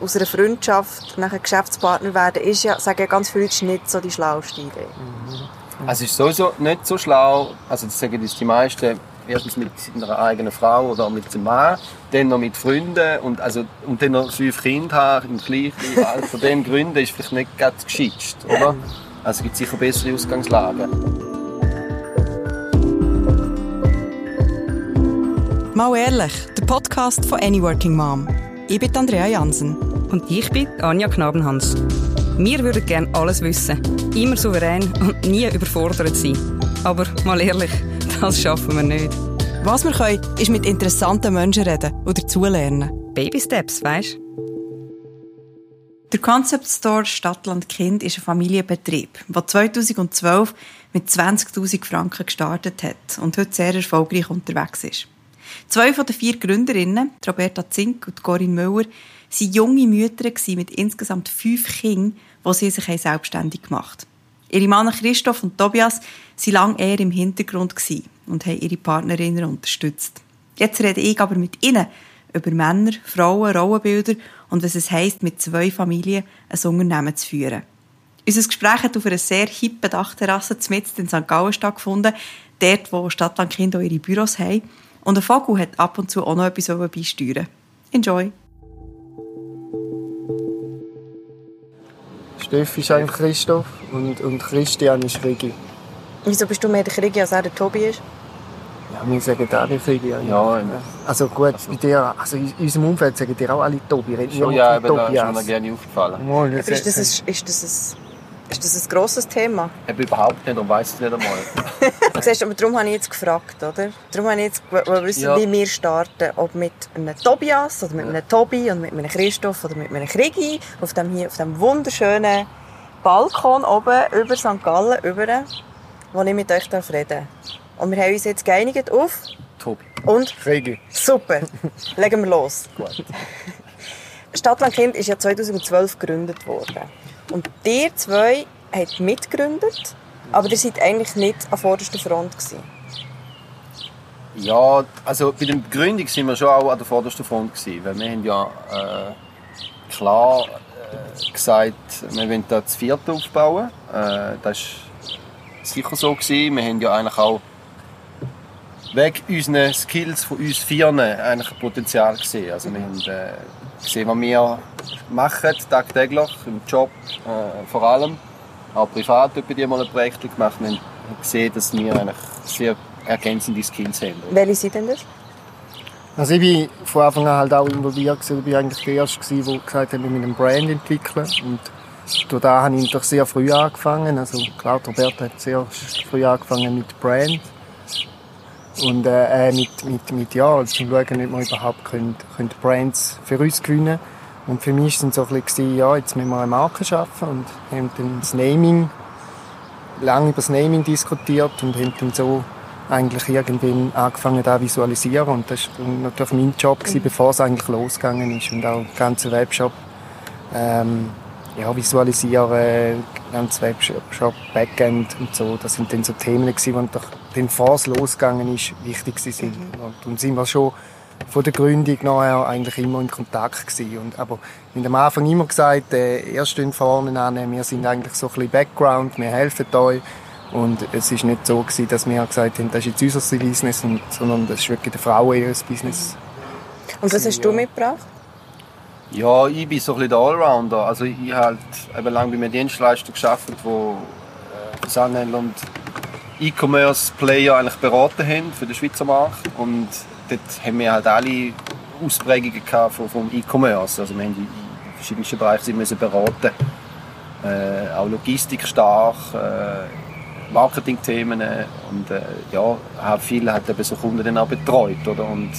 aus einer Freundschaft nachher Geschäftspartner werden, ist ja, sagen ja ganz viele Leute, nicht so die schlauste Idee. Mhm. Also es ist sowieso nicht so schlau, also das sagen das die meisten, erstens mit seiner eigenen Frau oder mit dem Mann, dann noch mit Freunden und, also, und dann noch fünf Kinder haben im gleichen Alter. Von diesen Gründen ist vielleicht nicht ganz geschützt, oder? Also es gibt sicher bessere Ausgangslagen. Mal ehrlich, der Podcast von Any Working Mom. Ich bin Andrea Jansen. Und ich bin Anja Knabenhans. Wir würden gerne alles wissen, immer souverän und nie überfordert sein. Aber mal ehrlich, das schaffen wir nicht. Was wir können, ist mit interessanten Menschen reden oder dazulernen. Baby Steps, weißt Der Concept Store Stadtland Kind ist ein Familienbetrieb, der 2012 mit 20.000 Franken gestartet hat und heute sehr erfolgreich unterwegs ist. Zwei von den vier Gründerinnen, Roberta Zink und Corinne Müller, waren junge Mütter mit insgesamt fünf Kindern, die sie sich selbstständig gemacht haben. Ihre Männer Christoph und Tobias waren lange eher im Hintergrund und haben ihre Partnerinnen unterstützt. Jetzt rede ich aber mit ihnen über Männer, Frauen, Rollenbilder und was es heisst, mit zwei Familien ein Unternehmen zu führen. Unser Gespräch hat auf einer sehr hippen Dachterrasse mitten in St. Gallen stattgefunden, dort, wo Stadtlandkinder ihre Büros haben. Und ein Vogel hat ab und zu auch noch etwas beisteuern. Enjoy! Steffi ist eigentlich Christoph und, und Christian ist Rigi. Wieso bist du mehr der Krigi, als er der Tobi ist? Ja, wir sagen alle Christian. Ja, ja. Also gut, also. Bei dir, also in unserem Umfeld sagen dir auch alle Tobi. Schon, ja, aber da ist mir gerne aufgefallen. Mal, ist, das ein, ist das ein ist das ein grosses Thema? Eben überhaupt nicht und weiss es nicht einmal. Siehst, aber darum habe ich jetzt gefragt, oder? Darum habe ich jetzt wissen, ja. wie wir starten. Ob mit einem Tobias oder mit einem Tobi oder mit einem Christoph oder mit einem Krigi auf dem, hier, auf dem wunderschönen Balkon oben über St. Gallen, über, wo ich mit euch reden darf. Und wir haben uns jetzt geeinigt auf... Tobi. Und? Krigi. Super. Legen wir los. Gut. Stadtland Kind ist ja 2012 gegründet worden. Und ihr zwei habt mitgegründet, aber ihr seid eigentlich nicht an vorderster Front gewesen. Ja, also bei der Gründung sind wir schon auch an der vordersten Front gewesen, weil wir haben ja äh, klar äh, gesagt, wir wollen da das Vierte aufbauen. Äh, das war sicher so gewesen. Wir haben ja eigentlich auch wegen unseren Skills von uns Vieren eigentlich ein Potenzial gesehen. Also wir haben äh, gesehen, was wir machen tagtäglich, im Job äh, vor allem, auch privat bei dir mal ein Projekt gemacht. Wir haben gesehen, dass wir eigentlich sehr ergänzende Skills haben. Welche sind denn das? Also ich war von Anfang an halt auch involviert. Ich war eigentlich der Erste, der gesagt hat, wir müssen einen Brand entwickeln. Und durch da habe ich doch sehr früh angefangen. Also klar, Roberto hat sehr früh angefangen mit Brand. Und äh, äh, mit, mit, mit ja, also zum Schauen, ob wir überhaupt können, können Brands für uns gewinnen. Und für mich war es so ein bisschen, ja, jetzt müssen wir eine Marke schaffen und haben dann das Naming, lange über das Naming diskutiert und haben dann so eigentlich irgendwann angefangen da visualisieren. Und das war natürlich mein Job gewesen, bevor es eigentlich losgegangen ist. Und auch der ganze Webshop ähm, ja, visualisieren, ganz Webshop, Backend und so. Das sind dann so Themen gewesen, die doch bevor es losgegangen ist, wichtig sind. Mhm. Und, und sind wir schon von der Gründung nachher eigentlich immer in Kontakt gewesen. Und, aber wir haben am Anfang immer gesagt, äh, erst vorne an, wir sind eigentlich so ein bisschen Background, wir helfen euch. Und es ist nicht so gewesen, dass wir gesagt haben, das ist jetzt unser Business, sondern das ist wirklich der Frauen ihr Business. Und was hast du mitgebracht? Ja, ich bin so ein bisschen der Allrounder. Also ich habe halt eben lange bei einem Dienstleister gearbeitet, wo äh, Versandhändler und E-Commerce-Player eigentlich beraten haben für den Schweizer Markt. Und dort haben wir halt alle Ausprägungen vom, vom E-Commerce. Also wir haben in verschiedensten Bereichen müssen beraten. Äh, auch Logistik stark, äh, Marketingthemen und äh, ja, habe viele halt eben so Kunden dann auch betreut. Oder? Und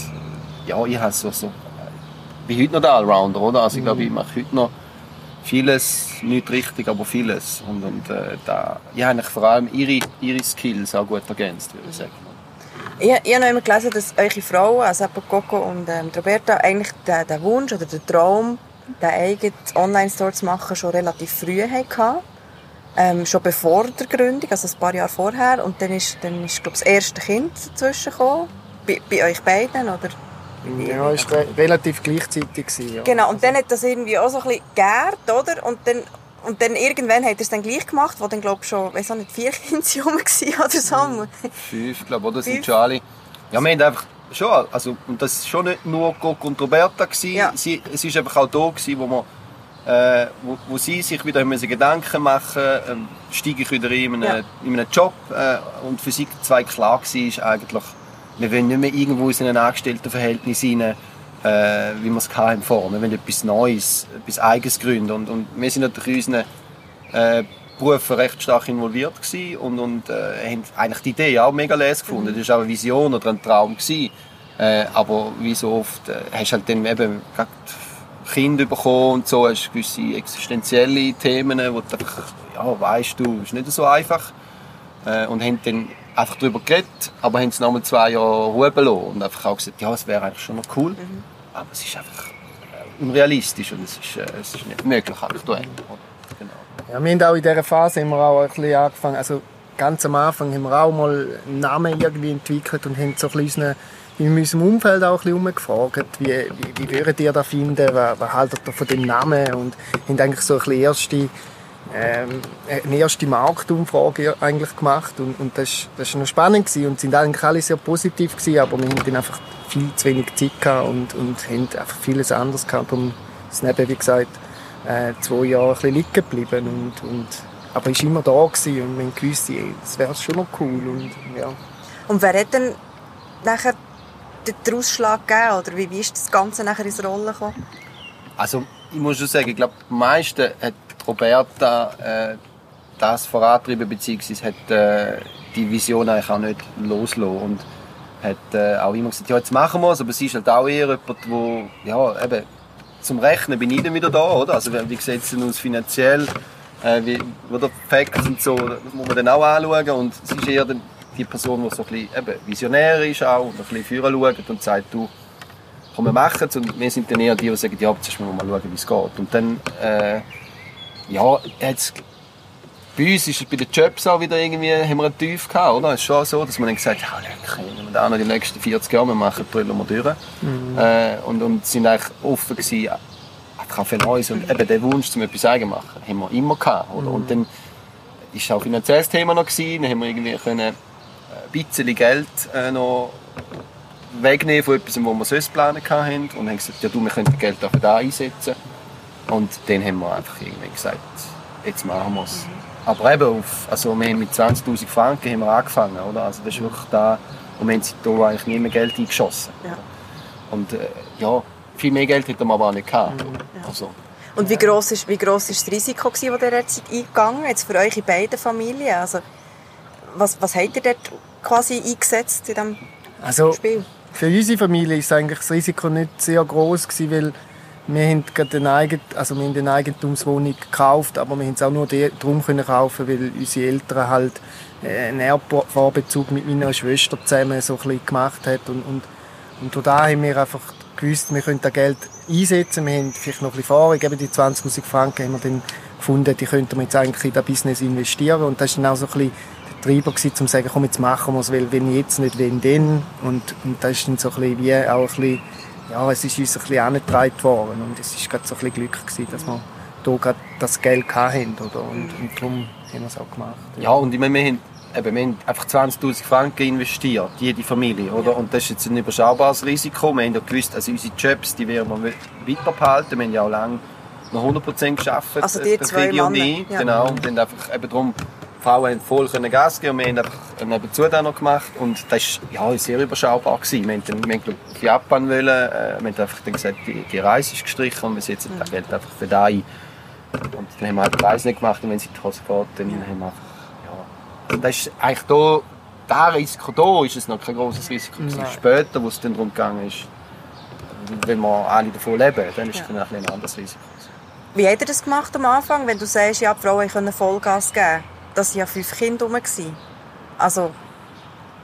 ja, ich habe so, so bin heute noch der Allrounder, oder? Also ich glaube, ich mache heute noch vieles, nicht richtig, aber vieles. Und, und äh, da, ich habe vor allem ihre, ihre Skills auch gut ergänzt, würde ich sagen. Ich, ich habe noch immer gelesen, dass eure Frauen, also Coco und ähm, Roberta, eigentlich den, den Wunsch oder den Traum, den eigenen Online-Store zu machen, schon relativ früh hatten. Ähm, schon bevor der Gründung, also ein paar Jahre vorher. Und dann ist, dann ist glaube ich, das erste Kind dazwischen gekommen. Bei, bei euch beiden, oder? Ja, es war re relativ gleichzeitig. Gewesen, ja. Genau, und dann hat das irgendwie auch so ein bisschen geehrt, oder? Und dann, und dann irgendwann hat er es dann gleich gemacht, wo dann, glaube ich, schon, weiß auch nicht, vier Kinder rum waren oder so. Fünf, glaube ich, oder? Sind Charlie. Ja, wir haben einfach schon, also, und das war schon nicht nur Coco und Roberta. Gewesen. Ja. Sie, es war einfach auch da, gewesen, wo wir äh, wo, wo sie sich wieder müssen Gedanken machen ähm, steige ich wieder in einen, Ja. in einen Job äh, und für sie zwei klar war ist eigentlich, wir wollen nicht mehr irgendwo in ein Angestelltenverhältnis rein, äh, wie wir es hatten vorher. Wir wollen etwas Neues, etwas Eigenes gründen und, und wir sind natürlich in unseren äh, Berufen recht stark involviert gewesen und, und äh, haben eigentlich die Idee auch mega les gefunden. Das war auch eine Vision oder ein Traum. Gewesen. Äh, aber wie so oft äh, hast du halt dann eben Kinder bekommen und so, hast gewisse existenzielle Themen, wo du einfach, ja, weißt du, ist nicht so einfach. Äh, und haben dann einfach darüber geredet, aber haben es noch mal zwei Jahre Ruhe gelassen und einfach auch gesagt, ja, es wäre eigentlich schon noch cool, aber es ist einfach äh, unrealistisch und es ist, äh, es ist nicht möglich aktuell. Genau. Ja, wir haben auch in dieser Phase wir auch ein bisschen angefangen, also ganz am Anfang haben wir auch mal einen Namen irgendwie entwickelt und haben so ein bisschen in unserem Umfeld auch ein bisschen umgefragt, wie, wie, wie würdet ihr das finden, was, was haltet ihr von dem Namen und haben eigentlich so ein bisschen erste, ähm, eine erste Marktumfrage eigentlich gemacht und, und das, ist- das ist noch spannend gewesen und sind eigentlich alle sehr positiv gewesen, aber wir haben dann einfach viel zu wenig Zeit gehabt und, und haben einfach vieles anderes gehabt, darum sind eben, wie gesagt, äh, zwei Jahre ein bisschen liegen geblieben und, und aber ist immer da gewesen und wir haben gewusst, ey, das wäre schon noch cool und ja. Und wer hat dann nachher den Ausschlag gegeben? Oder wie, wie ist das Ganze nachher ins Rollen gekommen? Also ich muss schon sagen, ich glaube, am meisten hat Roberta äh, das vorantrieben, beziehungsweise hat äh, die Vision eigentlich auch nicht losgelassen und hat äh, auch immer gesagt, ja, jetzt machen wir es, aber sie ist halt auch eher jemand, wo, ja, eben, zum Rechnen bin ich dann wieder da, oder? Also wie sieht es denn aus finanziell, äh, wie, oder Facts und so, das muss man dann auch anschauen und sie ist eher die Person, die so ein bisschen eben, visionär ist auch und ein bisschen führen schaut und sagt, du, komm, wir machen es. Und wir sind dann eher die, die sagen, ja, jetzt müssen wir mal schauen, wie es geht. Und dann, äh, ja, jetzt, bei uns ist es bei den Jobs auch wieder irgendwie, haben wir einen Tief gehabt, oder? Es ist schon so, dass man dann gesagt hat, ja, wenn wir da noch die nächsten 40 Jahre machen, brüllen wir durch. Äh, und, und sind eigentlich offen gewesen, einfach auch für Neues. Und eben der Wunsch, zum etwas eigen machen, haben wir immer gehabt, oder? Und dann ist auch finanzielles Thema noch gewesen, dann haben wir irgendwie können, äh, ein bisschen Geld äh, noch wegnehmen von etwas, wo wir sonst planen hatten und haben gesagt, ja du, wir können Geld auch für das einsetzen. Und dann haben wir einfach irgendwann gesagt, jetzt machen wir es. Aber eben, auf, also wir haben mit 20'000 Franken haben wir angefangen, oder? Also das ist wirklich da, und wir haben seitdem eigentlich nie mehr Geld eingeschossen. Ja. Und äh, ja, viel mehr Geld hätten wir aber auch nicht gehabt. Also, Und wie gross ist, wie gross ist das Risiko, gewesen, das ihr jetzt eingegangen jetzt für euch in beiden Familien? Also, was, was habt ihr dort quasi eingesetzt in diesem Also Spiel? für unsere Familie ist eigentlich das Risiko nicht sehr groß gewesen, weil wir haben eine, Eigen, also wir haben eine Eigentumswohnung gekauft, aber wir haben es auch nur darum können kaufen, weil unsere Eltern halt äh, einen Erbvorbezug mit meiner Schwester zusammen so ein bisschen gemacht hat und, und, und durch da haben wir einfach gewusst, wir können das Geld einsetzen, wir haben vielleicht noch ein bisschen Erfahrung, eben die 20'000 Franken haben wir dann gefunden, die könnten wir jetzt eigentlich in das Business investieren und das ist dann auch so ein bisschen der Treiber gewesen, um zu sagen, komm, jetzt machen wir es, weil wenn jetzt nicht, wenn dann. Und, und das ist dann so ein bisschen wie auch ein bisschen, ja, es ist uns ein bisschen angetragen worden und es ist gerade so ein bisschen Glück gewesen, dass wir gerade das Geld hatten, oder? Und, und darum haben wir es auch gemacht. Ja, und ich meine, wir haben, eben, wir haben einfach 20'000 Franken investiert, jede Familie, oder? Und das ist jetzt ein überschaubares Risiko. Wir haben ja gewusst, also unsere Jobs, die werden wir weiter behalten. Wir haben ja auch lange noch 100% gearbeitet. Also die der zwei Männer, ja. Genau, und dann einfach eben darum, Frauen haben voll können Gas geben und wir haben einfach nebenzu noch gemacht und das war ja, sehr überschaubar. Gewesen. Wir haben dann wir haben, Japan wollen, äh, wir haben einfach dann gesagt, die, die Reise ist gestrichen und wir setzen das Geld einfach für da ein. Und dann haben wir halt die Reise nicht gemacht und wenn es in die Hose geht, dann haben wir einfach, ja. Und das ist eigentlich da, da Risiko da ist es noch kein großes Risiko. Nein. Später, wo es dann darum gegangen ist, wenn wir alle davon leben, dann ist es Ja. dann ein, anderes Risiko. Wie habt ihr das gemacht am Anfang, wenn du sagst, ja, die Frauen können Vollgas geben? Das waren ja fünf Kinder rum. gewesen. Also,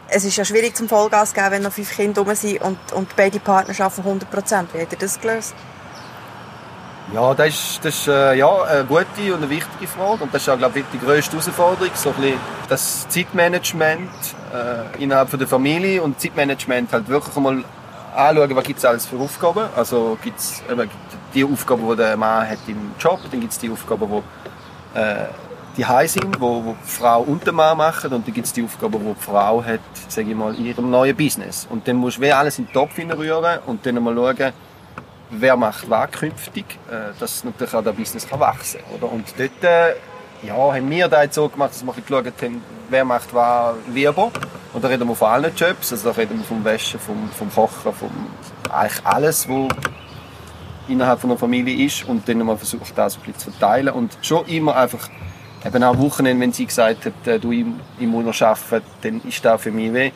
es ist ja schwierig zum Vollgas geben, wenn noch fünf Kinder rum sind und, und beide Partner arbeiten 100 Prozent. Wie habt ihr das gelöst? Ja, das ist, das ist äh, ja, eine gute und eine wichtige Frage. Und das ist auch, glaube ich, die grösste Herausforderung. So ein bisschen das Zeitmanagement äh, innerhalb von der Familie und Zeitmanagement halt wirklich einmal anschauen, was gibt es alles für Aufgaben. Also gibt es die Aufgaben, die der Mann hat im Job, dann gibt es die Aufgaben, die äh, die sind, wo, wo die Frau und der Mann machen und dann gibt es die Aufgaben, die die Frau hat, sage ich mal, in ihrem neuen Business. Und dann musst du alles in den Topf rühren und dann mal schauen, wer macht was künftig, äh, dass natürlich auch das Business kann wachsen kann. Und dort äh, ja, haben wir da jetzt so gemacht, dass wir geschaut haben, wer macht was lieber. Und da reden wir von allen Jobs, also da reden wir vom Waschen, vom, vom Kochen, vom eigentlich alles, was innerhalb von einer Familie ist und dann mal versucht, das ein bisschen zu verteilen und schon immer einfach eben auch Wochenende, wenn sie gesagt hat, äh, du, ich, ich muss noch arbeiten, dann ist das für mich weh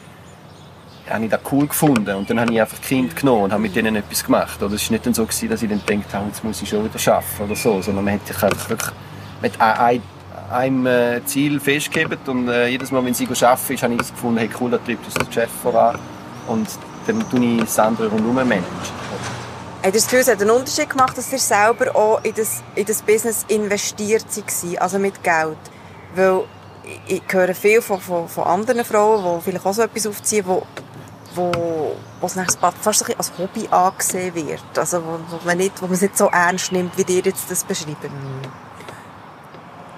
habe ich das cool gefunden und dann habe ich einfach Kind genommen und habe mit denen etwas gemacht. Oder es war nicht so, gewesen, dass ich dann gedacht habe, jetzt muss ich schon wieder arbeiten oder so, sondern man hat sich einfach wirklich mit einem äh, Ziel festgegeben und äh, jedes Mal, wenn sie arbeiten ist, habe ich das gefunden, hey cool, da treibt uns der Chef voran und dann tue ich das andere rundherum managen. Hat das Gefühl, es hat einen Unterschied gemacht, dass ihr selber auch in das, in das Business investiert seid, also mit Geld? Weil ich höre viel von, von, von anderen Frauen, die vielleicht auch so etwas aufziehen, wo, wo, wo es fast ein als Hobby angesehen wird. Also wo, wo, man nicht, wo man es nicht so ernst nimmt, wie ihr jetzt das beschreibt.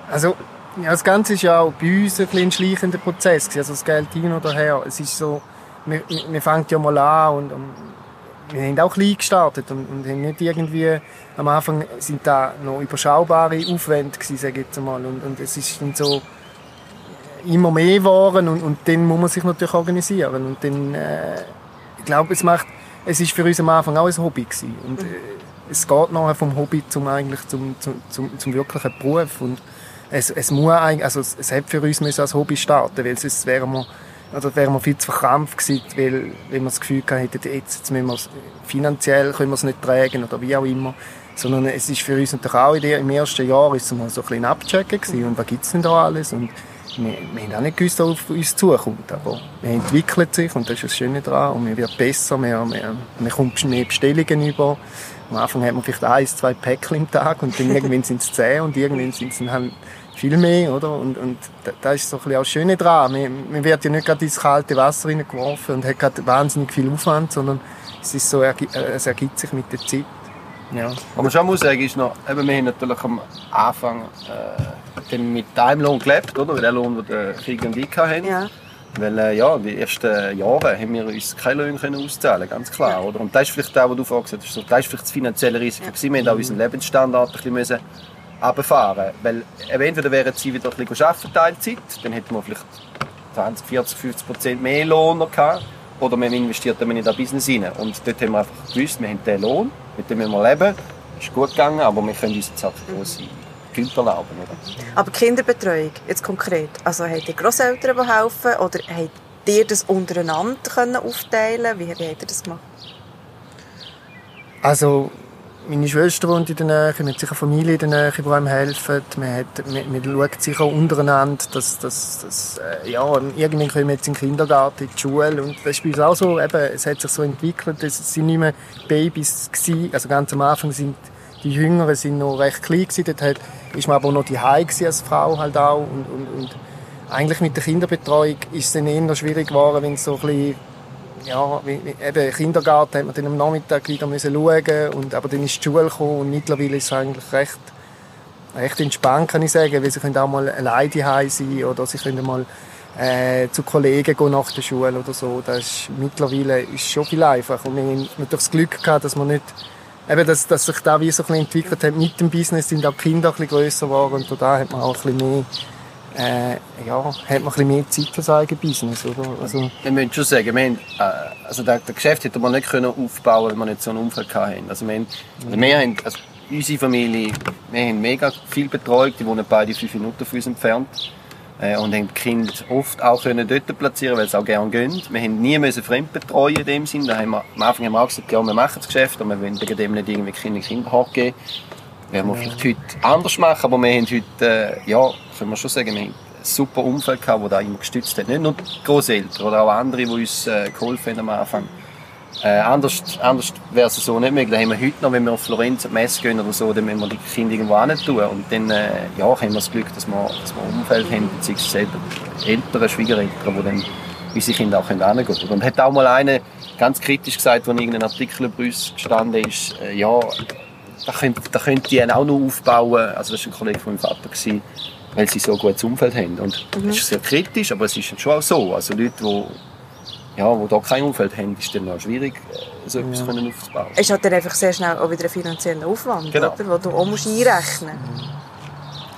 Also ja, das Ganze ist ja auch bei uns ein, ein schleichender Prozess. Also das Geld hin oder her. Es ist so, wir, wir fangen ja mal an und, und wir haben auch klein gestartet und, und haben nicht irgendwie, am Anfang sind da noch überschaubare Aufwände gewesen, sage ich jetzt mal. Und, und es ist dann so immer mehr geworden und, und dann muss man sich natürlich organisieren. Und dann, äh, ich glaube, es macht, es ist für uns am Anfang auch ein Hobby gewesen. Und äh, es geht nachher vom Hobby zum eigentlich zum, zum, zum, zum wirklichen Beruf. Und es, es muss eigentlich, also es, es hat für uns müssen als Hobby starten, weil sonst wären wir oder wären wir viel zu verkrampft gewesen, weil, weil wir das Gefühl hatten, jetzt, jetzt müssen wir finanziell können wir es nicht tragen oder wie auch immer. Sondern es ist für uns natürlich auch in der, im ersten Jahr ist es mal so ein bisschen abchecken gewesen, und was gibt es denn da alles und wir, wir haben auch nicht gewusst, was auf uns zukommt, aber wir entwickeln sich und das ist das Schöne daran und wir werden besser, wir, wir, wir kommen mehr Bestellungen über. Am Anfang hat man vielleicht eins, zwei Päckchen im Tag und dann irgendwann sind es zehn und irgendwann sind es dann halt viel mehr, oder? Und, und das ist so ein bisschen auch das Schöne daran. Man, man wird ja nicht gerade ins kalte Wasser hineingeworfen und hat gerade wahnsinnig viel Aufwand, sondern es, ist so, äh, es ergibt sich mit der Zeit. Ja. Was man schon muss sagen, ist noch, eben, wir haben natürlich am Anfang äh, mit einem Lohn gelebt, oder? Der Lohn, den der Krieg und ich hatten. Ja. Weil äh, ja, die ersten Jahre haben wir uns keine Löhne können auszahlen, ganz klar. Oder? Und das ist vielleicht das, was du vorhin gesagt hast. Das ist vielleicht das finanzielle Risiko. Ja. Wir haben auch unseren Lebensstandard ein bisschen runterfahren Weil entweder wären sie wieder ein bisschen arbeiten, Teilzeit, dann hätten wir vielleicht 20, 40, 50 Prozent mehr Lohn gehabt. Oder man investiert dann in das Business rein. Und dort haben wir einfach gewusst, wir haben diesen Lohn, mit dem müssen wir leben. Ist gut gegangen, aber wir können uns jetzt auch große Güter erlauben. Oder? Aber Kinderbetreuung, jetzt konkret, also habt ihr Grosseltern, die helfen? Oder habt ihr das untereinander können aufteilen Wie, wie habt ihr das gemacht? Also meine Schwester wohnt in der Nähe, man hat sicher Familie in der Nähe, die einem helfen. Man, hat, man, man schaut sich auch untereinander, dass, dass, dass äh, ja, irgendwann kommen wir jetzt in den Kindergarten, in die Schule. Und das ist auch so, eben, es hat sich so entwickelt, es sind nicht mehr Babys gewesen, also ganz am Anfang sind die Jüngeren sind noch recht klein gewesen, dort hat, ist man aber noch die als Frau halt auch. Und, und, und eigentlich mit der Kinderbetreuung ist es dann eher schwierig geworden, wenn es so ein bisschen ja, eben Kindergarten hat man dann am Nachmittag wieder müssen schauen und aber dann ist die Schule gekommen und mittlerweile ist es eigentlich recht, recht entspannt, kann ich sagen, weil sie können auch mal alleine daheim sein oder sie können mal äh, zu Kollegen gehen nach der Schule oder so. Das ist, mittlerweile ist schon viel einfacher und wir haben natürlich das Glück gehabt, dass man nicht eben, dass, dass sich da wie so ein bisschen entwickelt hat mit dem Business, sind auch die Kinder ein bisschen grösser geworden und da hat man auch ein bisschen mehr äh, ja, hat man ein mehr Zeit für sein eigenes Business. Oder? Also, wir müssen schon sagen, wir haben, äh, also das, das Geschäft hätte man nicht können aufbauen wenn wir nicht so einen Umfeld hatten. Also wir haben, also wir haben also unsere Familie, wir haben mega viel betreut, die wohnen beide fünf Minuten von uns entfernt. Äh, und haben die Kinder oft auch können dort platzieren, weil sie auch gerne gehen. Wir haben nie müssen fremd betreuen in dem Sinn. Da haben wir, am Anfang haben wir auch gesagt, ja, wir machen das Geschäft, aber wir wollen wegen dem nicht irgendwie Kinder Kinder geben. Werden wir vielleicht heute anders machen, aber wir haben heute, äh, ja, können wir schon sagen, wir ein super Umfeld gehabt, das da immer gestützt hat. Nicht nur die Großeltern oder auch andere, die uns äh, geholfen haben am Anfang. Äh, anders anders wäre es so nicht möglich. Da haben wir heute noch, wenn wir auf Florenz und Messe gehen oder so, dann müssen wir die Kinder irgendwo tun. Und dann äh, ja, haben wir das Glück, dass wir, dass wir Umfeld haben, beziehungsweise Eltern, Schwiegereltern, die dann unsere Kinder auch hingehen können. Und hat auch mal einer ganz kritisch gesagt, als irgendein Artikel über uns gestanden ist, äh, ja, da könnt, da könnt ihr auch noch aufbauen. Also das war ein Kollege von meinem Vater, gewesen, weil sie so ein gutes Umfeld haben. Und mhm. das ist sehr kritisch, aber es ist schon auch so. Also Leute, die ja, die da kein Umfeld haben, ist dann auch schwierig, äh, so etwas ja. aufzubauen. Es hat dann einfach sehr schnell auch wieder einen finanziellen Aufwand, genau. oder, den du auch musst einrechnen musst.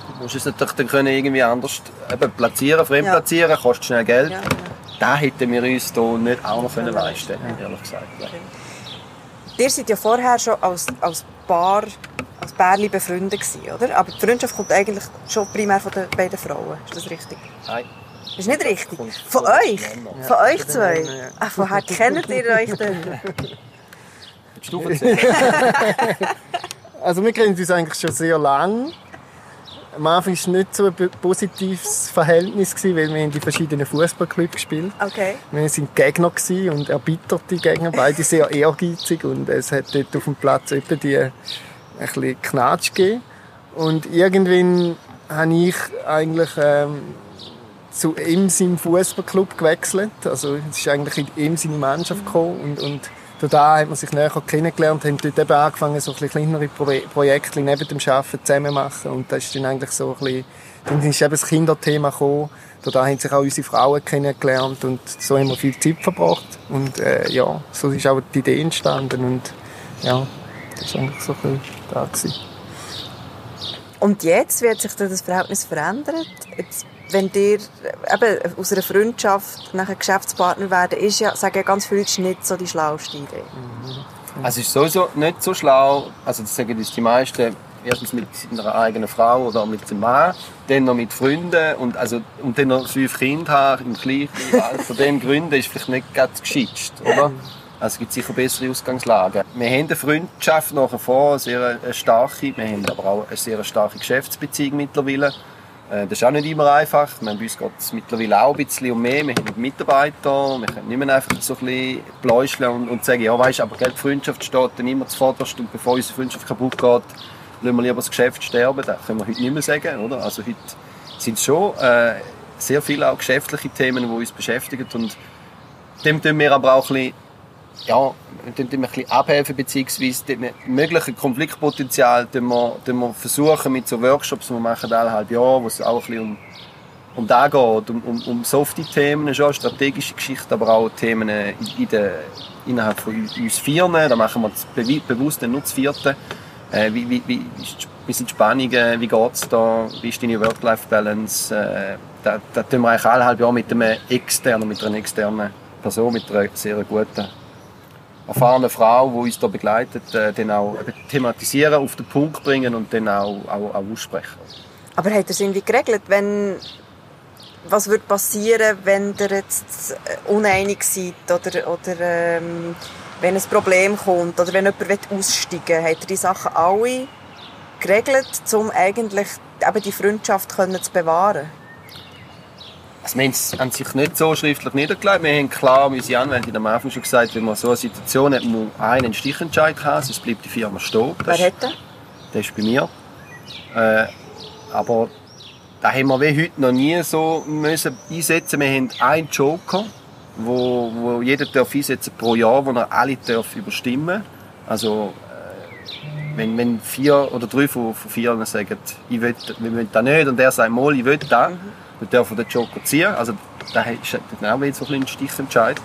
Du musst es natürlich dann können irgendwie anders eben platzieren, fremdplatzieren, ja. kostet schnell Geld. Ja, ja. Das hätten wir uns hier nicht auch noch können leisten können, ehrlich gesagt. Ja. Ihr seid ja vorher schon als, als Paar, als Pärchen befreundet gewesen, oder? Aber die Freundschaft kommt eigentlich schon primär von den beiden Frauen, ist das richtig? Nein. Das ist nicht richtig. Von euch? Von euch zwei? Ach, woher kennt ihr euch denn? Du erzählen? also wir kennen uns eigentlich schon sehr lange. Am Anfang war es nicht so ein positives Verhältnis, weil wir in die verschiedenen Fußballclubs gespielt Okay. Wir waren Gegner und erbitterte Gegner, beide sehr ehrgeizig und es hat dort auf dem Platz etwa die ein bisschen Knatsch gegeben. Und irgendwann habe ich eigentlich ähm, zu ihm seinem Fußballclub gewechselt. Also es ist eigentlich in ihm seine Mannschaft gekommen und, und da hat man sich näher kennengelernt, haben dort eben angefangen, so ein bisschen kleinere Pro Projekte neben dem Arbeiten zusammen machen und das ist dann eigentlich so ein bisschen, dann ist eben das Kinderthema gekommen, da haben sich auch unsere Frauen kennengelernt und so haben wir viel Zeit verbracht und äh, ja, so ist auch die Idee entstanden und ja, das war eigentlich so ein bisschen da gewesen. Und jetzt wird sich das Verhältnis verändert. Jetzt wenn ihr eben aus einer Freundschaft nachher Geschäftspartner werden, ist ja, sagen ja ganz viele nicht so die schlauste Idee. Mhm. Also es ist sowieso nicht so schlau, also das sagen das die meisten, erstens mit einer eigenen Frau oder mit dem Mann, dann noch mit Freunden und, also, und dann noch fünf Kinder haben im gleichen Alter. Von diesen Gründen ist vielleicht nicht ganz geschützt, oder? Also es gibt sicher bessere Ausgangslagen. Wir haben eine Freundschaft nachher vor, eine sehr starke, wir haben aber auch eine sehr starke Geschäftsbeziehung mittlerweile. Äh, das ist auch nicht immer einfach. bei uns geht es mittlerweile auch ein bisschen um mehr. Wir haben Mitarbeiter. Wir können nicht mehr einfach so ein bisschen pläuscheln und, und sagen, ja, weißt, aber Geld, Freundschaft steht dann immer zuvorderst und bevor unsere Freundschaft kaputt geht, lassen wir lieber das Geschäft sterben. Das können wir heute nicht mehr sagen, oder? Also heute sind es schon äh, sehr viele auch geschäftliche Themen, die uns beschäftigen und dem tun wir aber auch ein bisschen ja, wir ein bisschen abhelfen, beziehungsweise mögliche Konfliktpotenzial wir, wir versuchen mit so Workshops, die wir machen eineinhalb Jahre, wo es auch ein bisschen um, um das geht, um, um, um softe Themen, schon strategische Geschichten, aber auch Themen in der, innerhalb von uns Vieren. Da machen wir das bewusst nur das Vierte. Äh, wie, wie, wie, wie sind die Spannungen, wie geht es da, wie ist deine Work-Life-Balance? Äh, da, da tun wir eigentlich eineinhalb Jahre mit einem externen, mit einer externen Person, mit einer sehr guten erfahrene Frau, die uns da begleitet, äh, dann auch thematisieren, auf den Punkt bringen und dann auch, auch, auch aussprechen. Aber hat er es irgendwie geregelt, wenn was würde passieren, wenn ihr jetzt äh, uneinig seid oder, oder ähm, wenn ein Problem kommt oder wenn jemand aussteigen will? Hat er die Sachen alle geregelt, um eigentlich eben die Freundschaft zu bewahren? Also wir haben sich nicht so schriftlich niedergelegt. Wir haben klar, unsere Anwältin am Anfang schon gesagt, wenn man so eine Situation hat, muss einen Stichentscheid haben, sonst bleibt die Firma stehen. Das Wer hat den? Der ist bei mir. Äh, aber da haben wir wie heute noch nie so müssen einsetzen. Wir haben einen Joker, wo, wo jeder darf einsetzen pro Jahr, wo er alle darf überstimmen. Also äh, wenn, wenn vier oder drei von, von vier sagen, ich will, wir wollen das nicht und er sagt mal, ich will das, mhm wir dürfen den Joker ziehen. Also, da ist dann auch wieder so ein Stichentscheid.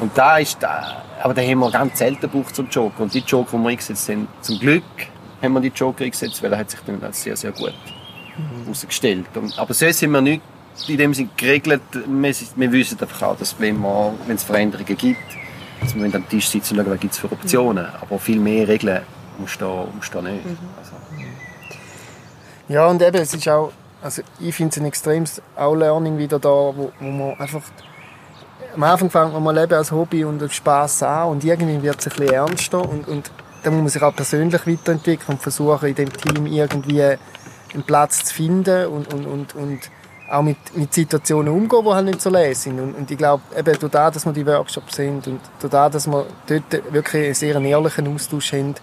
Und da ist, aber da haben wir ganz selten gebraucht zum Joker. Und die Joker, die wir eingesetzt haben, zum Glück haben wir die Joker eingesetzt, weil er hat sich dann als sehr, sehr gut mhm. herausgestellt. Und, aber so sind wir nicht in dem Sinne geregelt. Wir, wir wissen einfach auch, dass wenn, wenn es Veränderungen gibt, dass wir am Tisch sitzen und schauen, was gibt es für Optionen. Mhm. Aber viel mehr Regeln musst du da, musst du da nicht. Mhm. Also. Ja, und eben, es ist auch also ich finde es ein extremes auch Learning wieder da, wo, wo man einfach am Anfang fängt man mal Leben als Hobby und als Spaß an und irgendwie wird es ein bisschen ernster und, und dann muss man sich auch persönlich weiterentwickeln und versuchen in dem Team irgendwie einen Platz zu finden und, und, und, und auch mit, mit Situationen umgehen, die halt nicht so leer sind. Und, und ich glaube, eben durch das, dass wir die Workshops sind und durch das, dass wir dort wirklich einen sehr ehrlichen Austausch haben,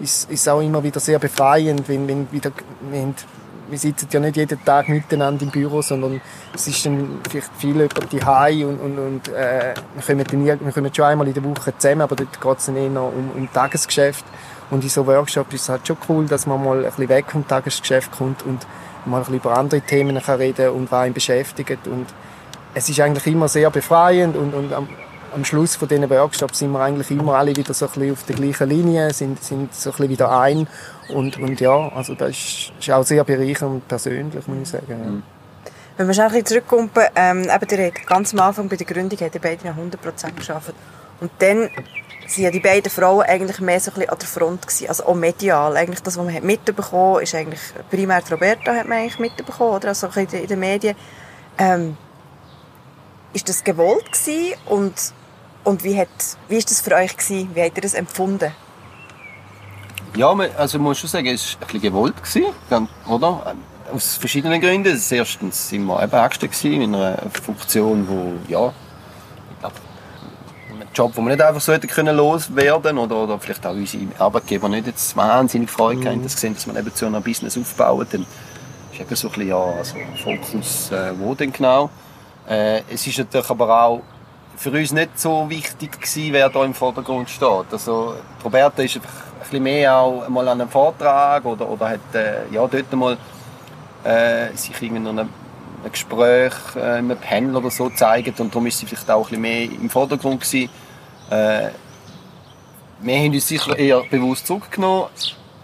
ist, ist auch immer wieder sehr befreiend, wenn, wenn wieder, wir haben wir sitzen ja nicht jeden Tag miteinander im Büro, sondern es ist dann vielleicht viel über die Hai und, und, und äh, wir, kommen dann, wir kommen schon einmal in der Woche zusammen, aber dort geht es dann eher um, um Tagesgeschäft. Und in so Workshops ist es halt schon cool, dass man mal ein bisschen weg vom Tagesgeschäft kommt und mal ein bisschen über andere Themen kann reden und was ihn beschäftigt. Und es ist eigentlich immer sehr befreiend und, und am, Schluss von diesen Workshops sind wir eigentlich immer alle wieder so ein bisschen auf der gleichen Linie, sind, sind so ein bisschen wieder ein. Und, und ja, also das ist, ist auch sehr bereichernd und persönlich, muss ich sagen. Mhm. Wenn wir schon ein bisschen zurückkommen, ähm, eben, ihr habt ganz am Anfang bei der Gründung habt ihr beide 100% gearbeitet. Und dann sind ja die beiden Frauen eigentlich mehr so ein bisschen an der Front gewesen, also auch medial. Eigentlich das, was man mitbekommen hat, ist eigentlich primär die Roberta hat man eigentlich mitbekommen, oder? Also in den, in den Medien. Ähm, ist das gewollt gewesen und, und wie, hat, wie ist das für euch gewesen? Wie habt ihr das empfunden? Ja, also muss schon sagen, es war ein bisschen gewollt, gewesen, oder? Aus verschiedenen Gründen. Erstens sind wir eben angestellt in einer Funktion, wo, ja, ich glaube, ein Job, wo wir nicht einfach so hätten können loswerden oder, oder vielleicht auch unsere Arbeitgeber nicht jetzt wahnsinnig Freude mhm. haben, das gesehen, dass man eben zu einem Business aufbaut, dann ist eben so ein bisschen, ja, also Fokus, äh, wo denn genau? Äh, es ist natürlich aber auch für uns nicht so wichtig gewesen, wer da im Vordergrund steht. Also, Roberta ist einfach ein bisschen mehr auch mal an einem Vortrag oder, oder hat äh, ja, dort mal äh, sich in einem Gespräch, äh, einem Panel oder so gezeigt und darum ist sie vielleicht auch ein bisschen mehr im Vordergrund gewesen. Äh, wir haben uns sicher eher bewusst zurückgenommen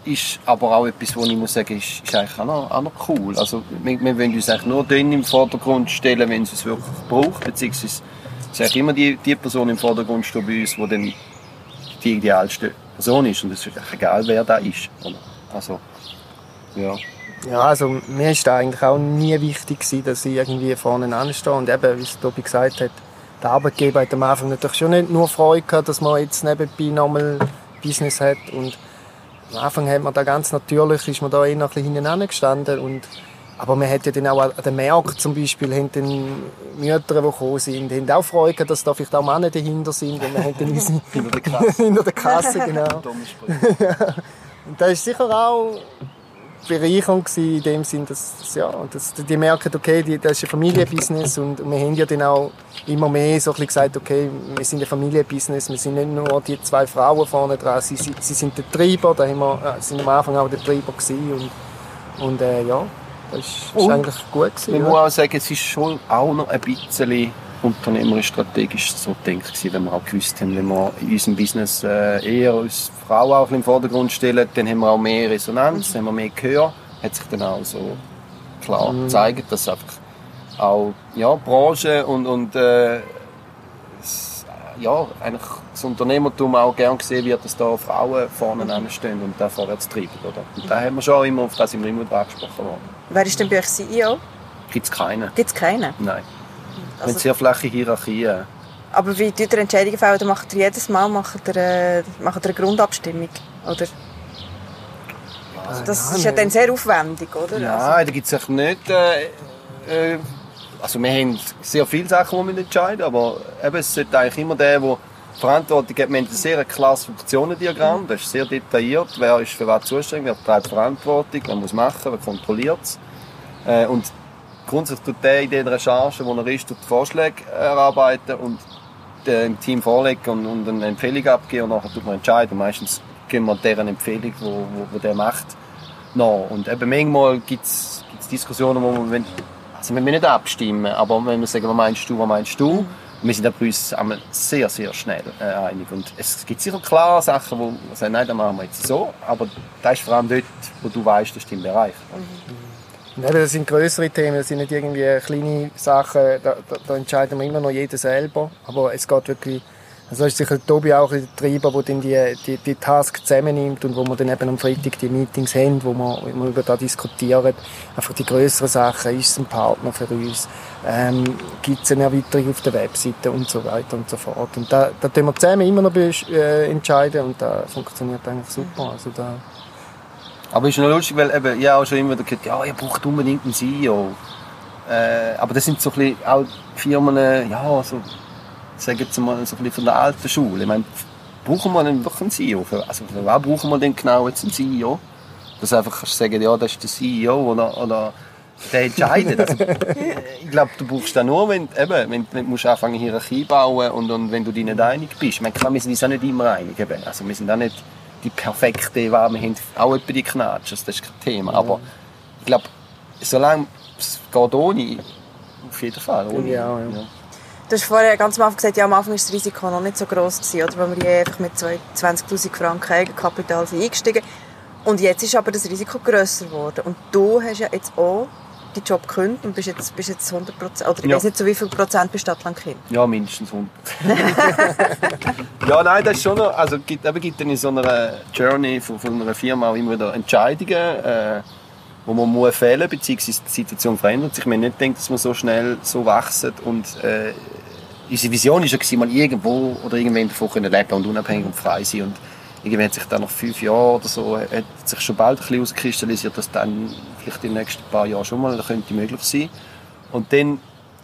ist aber auch etwas, wo ich muss sagen, ist, ist eigentlich auch noch, auch noch cool. Also, wir, wir wollen uns eigentlich nur dann im Vordergrund stellen, wenn es es wirklich braucht, beziehungsweise eigentlich immer die, die Person im Vordergrund stehen bei uns, die dann die idealste Person ist und es ist egal, wer da ist. Also, ja. Ja, also mir ist eigentlich auch nie wichtig gewesen, dass ich irgendwie vorne anstehe und eben, wie es Tobi gesagt hat, der Arbeitgeber hat am Anfang natürlich schon nicht nur Freude gehabt, dass man jetzt nebenbei nochmal Business hat und am Anfang hat man da ganz natürlich, ist man da eher ein bisschen hinten gestanden und aber man hat ja dann auch an den Märkten zum Beispiel, haben dann Mütter, die gekommen sind, haben auch Freude gehabt, dass da vielleicht auch Männer dahinter sind und wir haben dann unsere... hinter der Kasse. hinter der Kasse, genau. und das ist sicher auch Bereicherung in dem Sinn, dass, ja, dass die merken, okay, die, das ist ein Familienbusiness und wir haben ja dann auch immer mehr so ein gesagt, okay, wir sind ein Familienbusiness, wir sind nicht nur die zwei Frauen vorne dran, sie, sie, sie sind der Treiber, da haben wir, äh, sind am Anfang auch der Treiber gewesen und, und äh, ja, das ist, ist eigentlich gut gewesen. Ich muss auch sagen, es ist schon auch noch ein bisschen unternehmerisch strategisch so gewesen, wenn wir auch gewusst haben, wenn wir in unserem Business äh, eher als Frau auch im Vordergrund stellen, dann haben wir auch mehr Resonanz, mhm. haben wir mehr Gehör, hat sich dann auch so klar mhm. gezeigt, dass einfach auch ja, Branche und, und äh, ja, eigentlich das Unternehmertum auch gern gesehen wird, dass da Frauen vorne stehen und da vorwärts treiben. Oder? Und da haben wir schon immer, auf das sind wir immer angesprochen worden. Wer ist denn bei euch CEO? Gibt es keinen. Gibt es keinen? Nein. Also, Mit sehr flache Hierarchien. Aber wie tut ihr Entscheidungen fällen? Oder macht ihr jedes Mal macht ihr, äh, macht ihr eine Grundabstimmung? Oder? Also das ja, ist ja dann sehr aufwendig, oder? Nein, also. da gibt es nicht... Äh, äh, also wir haben sehr viele Sachen, die wir entscheiden, aber eben, es sollte eigentlich immer der, der Verantwortung hat. Wir haben ein sehr klares Funktionendiagramm, das ist sehr detailliert. Wer ist für was zuständig, wer trägt Verantwortung, wer muss machen, wer kontrolliert es. Äh, und grundsätzlich tut der in der Recherche, wo er ist, die Vorschläge erarbeiten und dem Team vorlegen und, und eine Empfehlung abgeben und nachher tut man entscheiden. Meistens gehen wir deren Empfehlung, wo, wo der macht, nach. Und eben manchmal gibt es Diskussionen, wo man, wenn, also wenn wir nicht abstimmen, aber wenn wir sagen, was meinst du, was meinst du, mhm. wir sind bei uns sehr, sehr schnell äh, einig. Und es gibt sicher klare Sachen, wo wir sagen, nein, das machen wir jetzt so, aber das ist vor allem dort, wo du weißt, das ist dein Bereich. Mhm. Ja, das sind größere Themen, das sind nicht irgendwie kleine Sachen, da, da, da entscheiden wir immer noch jeder selber. Aber es geht wirklich, also ist sicher Tobi auch ein Treiber, der dann die, die, die Task zusammennimmt und wo wir dann eben am Freitag die Meetings haben, wo wir, wo wir über das diskutieren. Einfach die größeren Sachen, ist es ein Partner für uns, ähm, gibt es eine Erweiterung auf der Webseite und so weiter und so fort. Und da, da tun wir zusammen immer noch äh, entscheiden und das funktioniert eigentlich super. Also da, aber ist noch lustig, weil eben, ich auch schon immer gehört, ja, ihr braucht unbedingt einen CEO. Äh, aber das sind so ein bisschen auch Firmen, ja, so, sagen jetzt mal, so ein bisschen von der alten Schule. Ich meine, brauchen wir denn wirklich einen CEO? Für, also für was brauchen wir denn genau jetzt einen CEO? Dass du einfach kannst sagen, ja, das ist der CEO oder, oder der entscheidet. Also, ich glaube, du brauchst das nur, wenn, eben, wenn, wenn du anfangen Hierarchie bauen und, und wenn du dich nicht einig bist. Ich meine, klar, wir sind uns auch nicht immer einig. Eben. Also, wir sind auch nicht die perfekte Wahl. Wir haben auch etwa die Knatsch, das ist kein Thema. Aber ich glaube, solange es geht ohne, auf jeden Fall. Ohne, Ja, ja. Du hast vorher ganz am Anfang gesagt, ja, am Anfang war das Risiko noch nicht so groß gewesen, oder? Weil wir hier einfach mit 20'000 Franken Eigenkapital sind eingestiegen. Und jetzt ist aber das Risiko grösser geworden. Und du hast ja jetzt auch deinen Job gekündigt und bist jetzt, bist jetzt 100 Prozent, oder ich Ja. weiß nicht, zu wie viel Prozent bei Stadtland Kind. Ja, mindestens 100. ja, nein, das ist schon noch, also gibt, eben gibt dann in so einer Journey von, von einer Firma auch immer wieder Entscheidungen, äh, wo man muss fällen, beziehungsweise die Situation verändert sich. Man nicht denkt, dass man so schnell so wachsen und äh, unsere Vision war ja, mal irgendwo oder irgendwann davon können leben und unabhängig und frei sein. Und irgendwie hat sich dann nach fünf Jahren oder so, hat sich schon bald ein bisschen herauskristallisiert, dass dann vielleicht in den nächsten paar Jahren schon mal könnte möglich sein. Und dann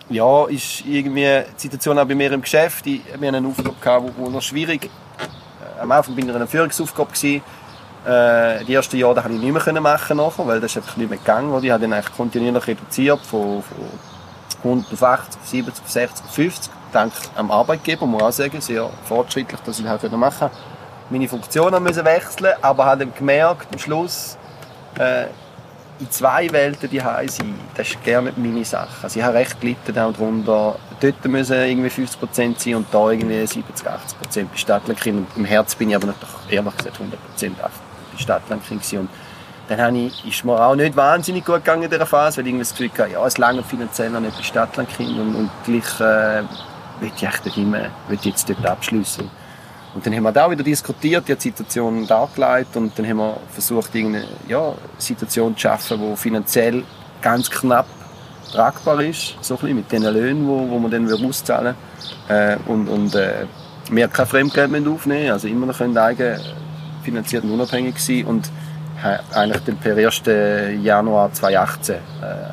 ja, ist irgendwie die Situation auch bei mir im Geschäft. Ich, wir hatten eine Aufgabe, gehabt, wo noch schwierig äh, Am Anfang bin ich in einer Führungsaufgabe. Gewesen. Äh, die ersten Jahre konnte ich nicht mehr machen nachher, weil das einfach nicht mehr gegangen. Oder? Ich habe dann eigentlich kontinuierlich reduziert von, von 100 auf 80, auf 70, auf 60, auf 50. Dank am Arbeitgeber, muss auch sagen, sehr fortschrittlich, dass ich das machen konnte. Meine Funktion haben müssen wechseln, aber habe dann gemerkt, am Schluss, äh, in zwei Welten die sein, das ist gerne meine Sache. Also ich habe recht gelitten darunter. Dort müssen irgendwie 50% sein und da irgendwie 70, 80% bei Stadtlandkind. Im Herz bin ich aber natürlich ehrlich gesagt 100% bei Stadtlandkind. Und dann habe ich, ist mir auch nicht wahnsinnig gut gegangen in dieser Phase, weil ich irgendwie das Gefühl hatte, ja, es lange finanziell noch nicht bei Stadtlandkind und, und gleich äh, will ich echt nicht immer, will jetzt dort abschließen. Und dann haben wir da wieder diskutiert, die Situation dargelegt und dann haben wir versucht, irgendeine ja, Situation zu schaffen, die finanziell ganz knapp tragbar ist, so ein mit den Löhnen, wo, wo man dann auszahlen äh, und, und äh, wir kein Fremdgeld mehr aufnehmen, also immer noch können eigen finanziert und unabhängig sein und ha- eigentlich dann per 1. Januar 2018 äh,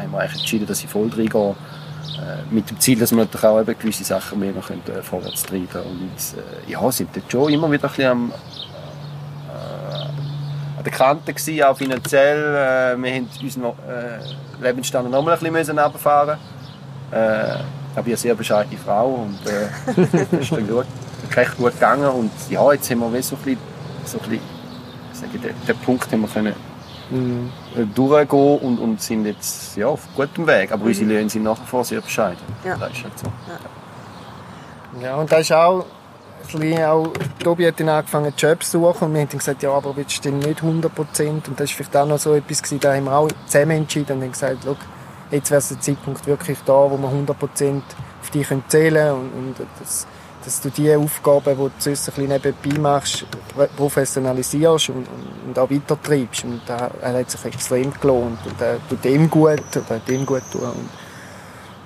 haben wir entschieden, dass ich voll reingehe äh, mit dem Ziel, dass wir natürlich auch eben gewisse Sachen mehr noch können, äh, vorwärts treiben Und äh, ja, sind dort schon immer wieder ein bisschen am, äh, an der Kante gewesen, auch finanziell. Äh, wir haben unseren äh, Lebensstandard noch mal ein bisschen runterfahren. Äh, ich habe eine sehr bescheidene Frau und äh, ist gut, recht gut gegangen. Und ja, jetzt haben wir so ein bisschen, so ein bisschen ich den, den Punkt haben wir können Mhm. durchgehen und, und sind jetzt ja, auf gutem Weg. Aber unsere Löhne sind nach wie vor sehr bescheiden. Ja. Das ist halt so. Ja, und das ist auch, ein bisschen auch Tobi hat dann angefangen, Jobs zu suchen und wir haben dann gesagt, ja, aber willst du denn nicht 100 Prozent? Und das war vielleicht auch noch so etwas, gewesen, da haben wir auch zusammen entschieden und haben gesagt, schau, jetzt wäre der Zeitpunkt wirklich da, wo wir 100 Prozent auf dich können zählen und, und das, dass du die Aufgaben, die du sonst ein bisschen nebenbei machst, professionalisierst und, und, auch weitertreibst. Und das hat sich extrem gelohnt und das tut ihm gut oder ihm gut tun.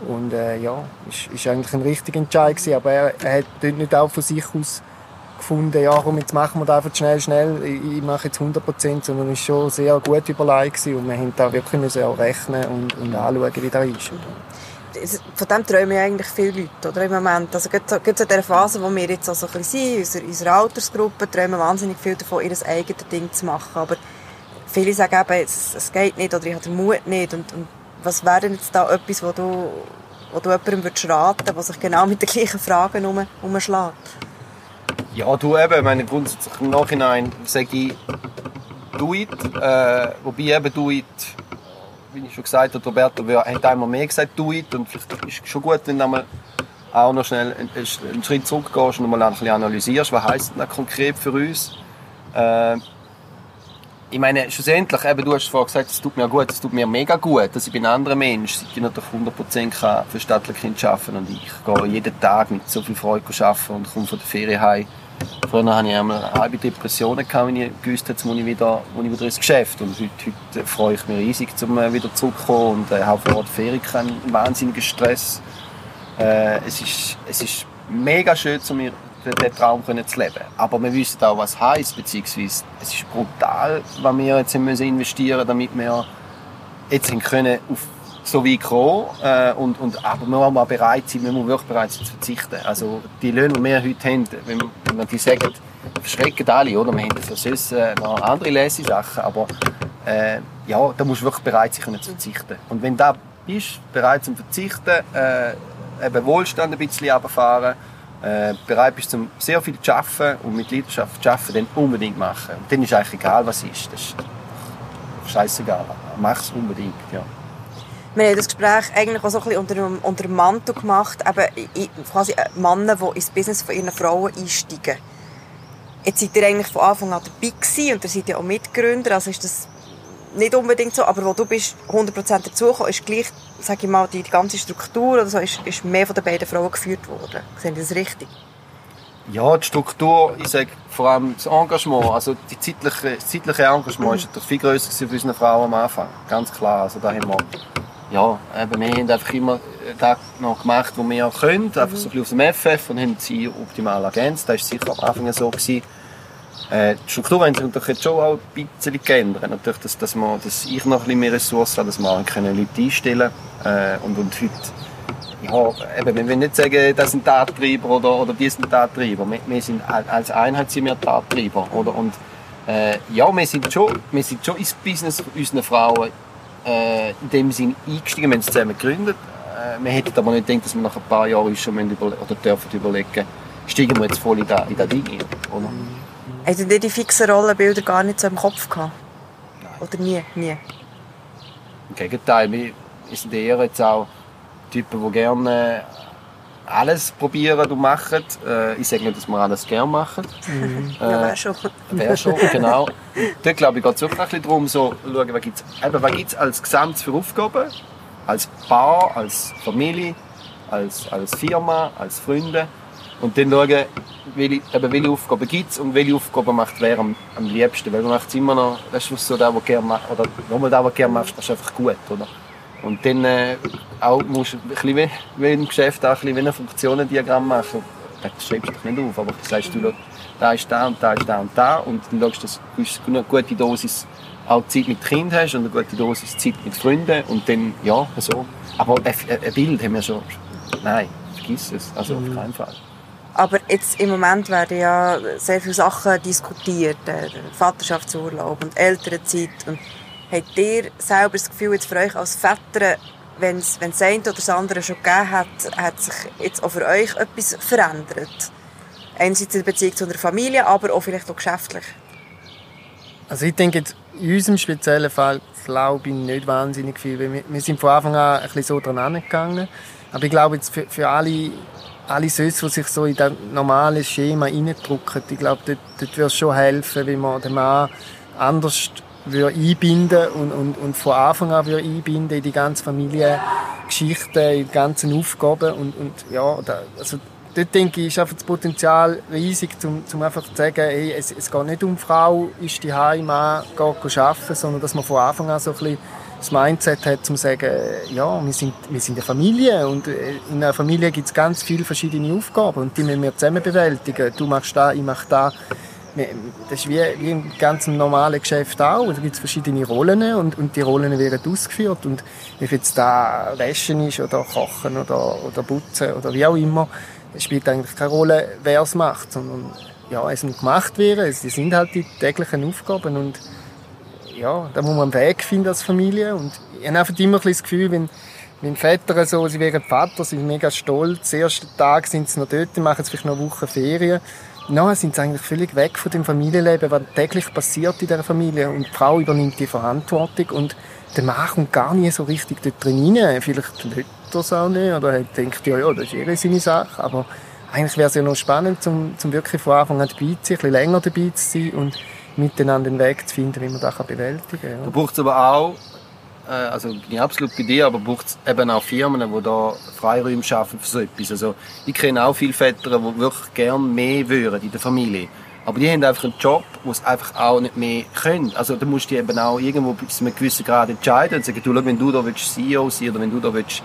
Und, und äh, ja, ist, ist eigentlich ein richtiger Entscheid gewesen. Aber er, er hat dort nicht auch von sich aus gefunden, ja komm, jetzt machen wir das einfach schnell, schnell, ich, ich mache jetzt 100 Prozent, sondern es war schon sehr gut überlegt gewesen. und wir haben da wirklich auch rechnen und, und anschauen, wie das ist. Es- Von dem träumen ja eigentlich viele Leute, oder? Im Moment. Also, gerade in dieser Phase, wo wir jetzt auch so ein bisschen sind, unserer, unserer Altersgruppe, träumen wahnsinnig viel davon, ihr eigenes Ding zu machen. Aber viele sagen eben, es, es geht nicht oder ich habe den Mut nicht. Und, und was wäre denn jetzt da etwas, wo du, wo du jemandem würdest raten der sich genau mit den gleichen Fragen um, umschlägt? Ja, du eben, meine, grundsätzlich im Nachhinein sage ich, do it. Äh, wobei eben do it, wie ich schon gesagt habe, Roberto wir hat einmal mehr gesagt, do it. Und vielleicht ist es schon gut, wenn du einmal auch noch schnell einen Schritt zurückgehst und mal ein bisschen analysierst, was heisst das konkret für uns. Äh, ich meine, schlussendlich, eben, du hast vorhin gesagt, es tut mir gut, es tut mir mega gut, dass ich bin ein anderer Mensch, seit ich natürlich 100% kann für Stadtlerkind arbeiten und ich gehe jeden Tag mit so viel Freude arbeiten und komme von der Ferien heim. Früher hatte ich einmal halbe Depressionen, gehabt, wenn ich gewusst jetzt muss ich wieder, ich wieder ins Geschäft. Und heute, heute freue ich mich riesig, um äh, wieder zurückzukommen und äh, habe vor Ort Ferien keinen wahnsinnigen Stress. Äh, es, ist, es ist mega schön, um mir den, Traum können zu leben. Aber wir wissen auch, was es heisst, beziehungsweise es ist brutal, was wir jetzt müssen investieren damit wir jetzt können auf so weit kommen. Äh, und, und, aber wir müssen auch bereit sein, wir müssen wirklich bereit sein zu verzichten. Also die Löhne, die wir heute haben, wenn, man die sagen, verschrecken alle, oder? Wir haben für sonst äh, noch andere Lesesachen, aber äh, ja, da musst du wirklich bereit sein, zu verzichten. Und wenn du bist, bereit zu verzichten, äh, eben Wohlstand ein bisschen runterfahren, äh, bereit bist, zum sehr viel zu arbeiten und mit Leidenschaft zu arbeiten, dann unbedingt machen. Und dann ist eigentlich egal, was ist. Das ist scheißegal. Mach es unbedingt, ja. Wir haben das Gespräch eigentlich auch so ein bisschen unter, dem, unter dem Mantel gemacht, eben quasi äh, Männer, die ins Business von ihren Frauen einsteigen. Jetzt seid ihr eigentlich von Anfang an dabei gewesen und ihr seid ja auch Mitgründer, also ist das nicht unbedingt so, aber wo du bist 100% dazugekommen, ist gleich, sage ich mal, die, die ganze Struktur oder so, ist, ist mehr von den beiden Frauen geführt worden. Sehen Sie das richtig? Ja, die Struktur, ich sage vor allem das Engagement, also die zeitliche, das zeitliche Engagement ist natürlich viel grösser für unsere Frauen am Anfang, ganz klar. Also da haben wir, ja, eben, wir haben einfach immer das noch gemacht, was wir können, einfach so ein bisschen aus dem FF und haben sie optimal ergänzt. Das war sicher am Anfang so. Gewesen. Äh, die Struktur haben sich natürlich jetzt schon auch ein bisschen geändert. Natürlich, dass, dass, man, dass ich noch ein bisschen mehr Ressourcen habe, dass wir Leute einstellen können. Äh, und, und heute, ja, eben, wir wollen nicht sagen, das sind Tattreiber oder, oder die sind Tattreiber. Wir, wir sind, als Einheit sind wir Tattreiber. Oder? Und, äh, ja, wir sind, schon, wir sind schon ins Business unserer Frauen äh, in dem Sinne eingestiegen. Wir haben es zusammen gegründet. Äh, wir hätten aber nicht gedacht, dass wir nach ein paar Jahren schon über, oder dürfen überlegen, steigen wir jetzt voll in das, in das Ding Oder? Hatten ihr die fixen Rollenbilder gar nicht so im Kopf gehabt? Nein. Oder nie? Nie? Im Gegenteil, wir sind eher jetzt auch Typen, die gerne alles probieren und machen. Äh, ich sage nicht, dass wir alles gerne machen. Mhm. Äh, ja, wäre schon. Wäre schon, genau. Dort glaube ich, geht es wirklich ein bisschen darum, so schauen, was gibt es als Gesamt für Aufgaben, als Paar, als Familie, als, als Firma, als Freunde. Und dann schauen, welche, eben, welche Aufgaben gibt es und welche Aufgaben macht wer am, am liebsten. Weil man macht es immer noch, das ist so das, was gerne macht, oder nochmal das, was gerne machst, das ist einfach gut, oder? Und dann äh, auch musst du ein bisschen wie, wie im Geschäft auch ein bisschen wie ein Funktionendiagramm machen. Das schreibst du nicht auf, aber du sagst du, da ist da und da ist da und da und dann schaust du, dass du eine gute Dosis auch Zeit mit Kind hast und eine gute Dosis Zeit mit Freunden und dann, ja, so. Aber ein, ein Bild haben wir schon, nein, vergiss es, also auf keinen Fall. Aber jetzt im Moment werden ja sehr viele Sachen diskutiert. Der Vaterschaftsurlaub und Elternzeit. Und habt ihr selber das Gefühl, jetzt für euch als Väter, wenn es das eine oder das andere schon gegeben hat, hat sich jetzt auch für euch etwas verändert? Einerseits in der Beziehung zu einer Familie, aber auch vielleicht auch geschäftlich. Also ich denke, in unserem speziellen Fall glaube ich nicht wahnsinnig viel. Wir, wir sind von Anfang an ein bisschen so dran angegangen. Aber ich glaube, jetzt für, für alle alle die sich so in das normale Schema reindrücken, ich glaube, dort, dort würde es schon helfen, wenn man den Mann anders würde einbinden und, und, und von Anfang an würde einbinden in die ganze Familiengeschichte, in die ganzen Aufgaben und, und ja, da, also dort denke ich, ist einfach das Potenzial riesig, um, um einfach zu sagen, hey, es, es geht nicht um Frau, ist die Heim, Mann, geht arbeiten, sondern dass man von Anfang an so ein bisschen das Mindset hat, um zu sagen, ja, wir sind, wir sind eine Familie und äh, in einer Familie gibt es ganz viele verschiedene Aufgaben und die müssen wir zusammen bewältigen. Du machst da, ich mach da. Das ist wie, wie im ganzen normalen Geschäft auch. Da gibt es verschiedene Rollen und, und die Rollen werden ausgeführt. Und ob jetzt da Wäschen ist oder Kochen oder, oder Putzen oder wie auch immer, spielt eigentlich keine Rolle, wer es macht, sondern ja, es muss gemacht werden. Es sind halt die täglichen Aufgaben und ja, da muss man einen Weg finden als Familie. Und ich habe einfach immer ein das Gefühl, wenn, wenn Väter so, sie wären Vater, sind mega stolz. Den ersten Tag sind sie noch dort, machen sie vielleicht noch eine Woche Ferien. Nachher sind sie eigentlich völlig weg von dem Familienleben, was täglich passiert in dieser Familie. Und die Frau übernimmt die Verantwortung und der Mann kommt gar nie so richtig dort drin rein. Vielleicht hört er es auch nicht oder denkt, ja, ja, das ist ihre seine Sache. Aber eigentlich wäre es ja noch spannend, um, um wirklich von Anfang an dabei zu sein, ein bisschen länger dabei zu sein und miteinander den Weg zu finden, wie man das bewältigen kann. Ja. Da braucht es aber auch, äh, also bin absolut bei dir, aber braucht es eben auch Firmen, die da Freiräume schaffen für so etwas. Also ich kenne auch viele Väter, die wirklich gerne mehr würden in der Familie. Aber die haben einfach einen Job, wo sie einfach auch nicht mehr können. Also da musst du eben auch irgendwo bis zu einem gewissen Grad entscheiden und sagen, du, schau, wenn du da willst CEO sein oder wenn du da willst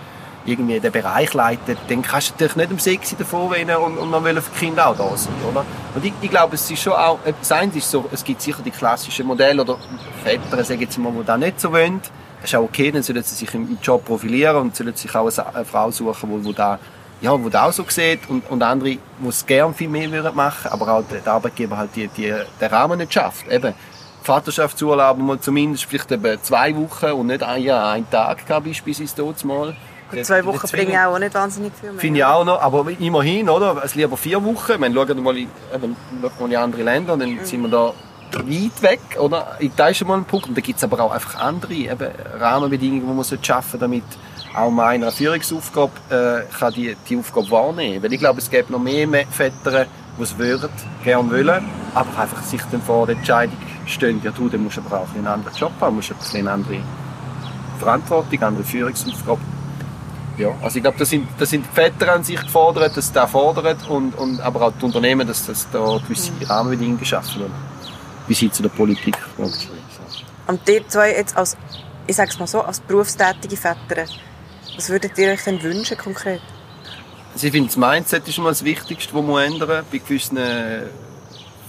irgendwie den Bereich leiten, dann kannst du natürlich nicht um 6 davor rennen und, und dann wollen für die Kinder auch da sein, oder? Und ich, ich glaube, es ist schon auch, das eine ist so, es gibt sicher die klassischen Modelle oder Väter, sagen jetzt mal, die das nicht so wollen. Das ist auch okay, dann sollen sie sich im Job profilieren und sollen sich auch eine Frau suchen, die, die da ja, wo das auch so sieht und, und andere, die es gerne viel mehr würden machen, aber auch der Arbeitgeber halt die, die, den Rahmen nicht schafft. Eben, Vaterschaftsurlaub mal zumindest vielleicht eben zwei Wochen und nicht ein Jahr, einen Tag gehabt, beispielsweise dort mal. Und zwei Wochen bringen auch nicht wahnsinnig viel mehr. Finde ich auch noch, aber immerhin, oder? Es lieber vier Wochen. Ich meine, schauen mal in, in andere Länder, dann mhm. sind wir da weit weg, oder? Da ist schon mal ein Punkt. Und da gibt es aber auch einfach andere eben, Rahmenbedingungen, die man schaffen sollte, damit auch mal einer Führungsaufgabe äh, kann die, die Aufgabe wahrnehmen Weil ich glaube, es gibt noch mehr Väter, die es würden, gerne wollen, aber einfach sich dann vor der Entscheidung stehen, ja du, dann musst du aber auch einen anderen Job haben, musst ein bisschen eine andere Verantwortung, eine andere Führungsaufgabe. Ja, also ich glaube, da sind, da sind die Väter an sich gefordert, dass sie das fordern und, und aber auch die Unternehmen, dass, dass da gewisse Rahmenbedingungen geschaffen werden. Bis hin zu der Politik. Und die zwei jetzt als, ich sage es mal so, als berufstätige Väter, was würdet ihr euch denn wünschen konkret? Also ich finde, das Mindset ist mal das Wichtigste, das man ändern bei gewissen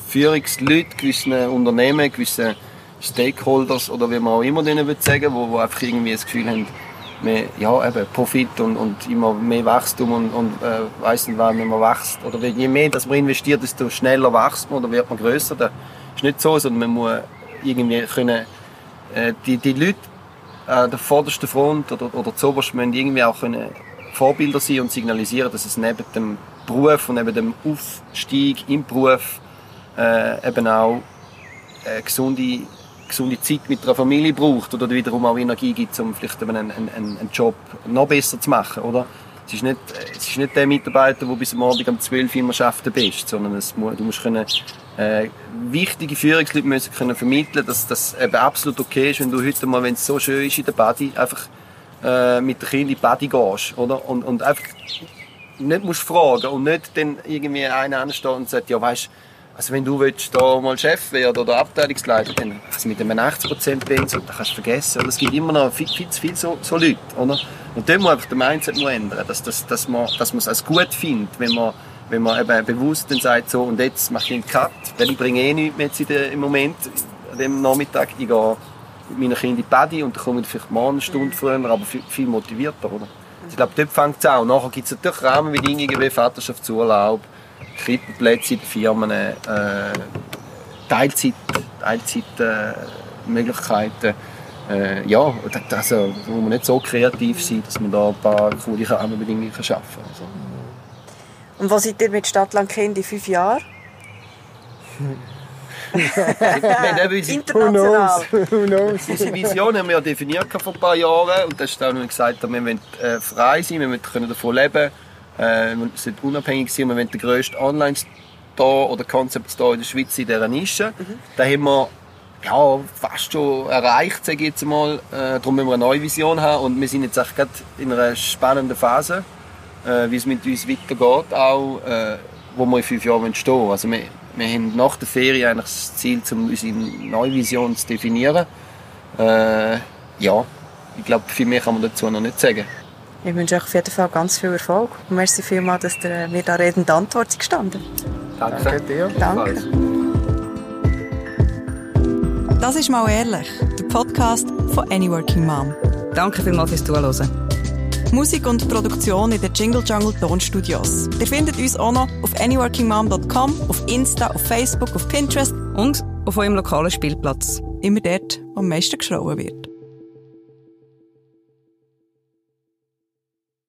Führungsleuten, gewissen Unternehmen, gewissen Stakeholders oder wie man auch immer denen sagen will, die einfach irgendwie das Gefühl haben, mehr, ja, eben Profit und, und immer mehr Wachstum und, und äh, weiss nicht, wann man wächst. Oder je mehr dass man investiert, desto schneller wächst man oder wird man grösser. Das ist nicht so, sondern man muss irgendwie können, äh, die, die Leute an der vordersten Front oder, oder zuoberst müssen irgendwie auch können Vorbilder sein und signalisieren, dass es neben dem Beruf und neben dem Aufstieg im Beruf äh, eben auch eine gesunde, gesunde Zeit mit der Familie braucht oder wiederum auch Energie gibt, um vielleicht einen, einen, einen Job noch besser zu machen, oder? Es ist nicht, es ist nicht der Mitarbeiter, der bis am Abend um 12 Uhr immer arbeiten bist, sondern es, du musst können, äh, wichtige Führungsleute müssen können vermitteln, dass das eben absolut okay ist, wenn du heute mal, wenn es so schön ist in der Body, einfach äh, mit den Kindern in die Body gehst, oder? Und, und einfach nicht musst fragen und nicht dann irgendwie einer ansteht und sagt, ja, weißt, also wenn du willst, da mal Chef werden oder Abteilungsleiter, dann also mit einem 80% Pensum, das kannst du vergessen. Oder es gibt immer noch viel, viel zu viele so, so Leute, oder? Und dann muss einfach der Mindset ändern, dass, dass, dass man, dass man es als gut findet, wenn man wenn man eben bewusst dann sagt, so, und jetzt mache ich einen Cut, weil ich bringe eh nichts mehr jetzt der, im Moment, an dem Nachmittag, ich gehe mit meinen Kindern in die Paddy und dann komme ich vielleicht mal eine Stunde früher, aber viel, viel motivierter, oder? Ich glaube, dort fängt es an. Nachher gibt es natürlich Rahmenbedingungen wie Vaterschaftsurlaub, Krippenplätze in den Firmen, äh, Teilzeit, Teilzeitmöglichkeiten. Äh, ja, also, wo man nicht so kreativ sein, dass man da ein paar coole Rahmenbedingungen schaffen kann. Also. Und wo seid ihr mit Stadtland Kind in fünf Jahren? International. Who knows? Unsere Vision haben wir ja definiert vor ein paar Jahren und das ist auch gesagt, wir wollen äh, frei sein, wir können davon leben, äh, wir sind unabhängig sein, wir wollen der grösste Online-Store oder Concept-Store in der Schweiz in dieser Nische. Mhm. Da haben wir ja, fast schon erreicht, sage ich jetzt mal. Äh, darum müssen wir eine neue Vision haben und wir sind jetzt auch gerade in einer spannenden Phase äh, wie es mit uns weitergeht, auch, äh, wo wir in fünf Jahren stehen wollen. Also wir, wir haben nach der Ferien eigentlich das Ziel, um unsere neue Vision zu definieren. Äh, ja, ich glaube, viel mehr kann man dazu noch nicht sagen. Ich wünsche euch auf jeden Fall ganz viel Erfolg. Und merci vielmals, dass ihr mir da redende Antwort gestanden Danke. Danke dir. Danke. Das ist «Mal ehrlich», der Podcast von «Any Working Mom». Danke vielmals fürs Zuhören. Musik und Produktion in den Jingle Jungle Tonstudios. Ihr findet uns auch noch auf anyworkingmom.com, auf Insta, auf Facebook, auf Pinterest und auf eurem lokalen Spielplatz. Immer dort, wo am meisten geschrauen wird.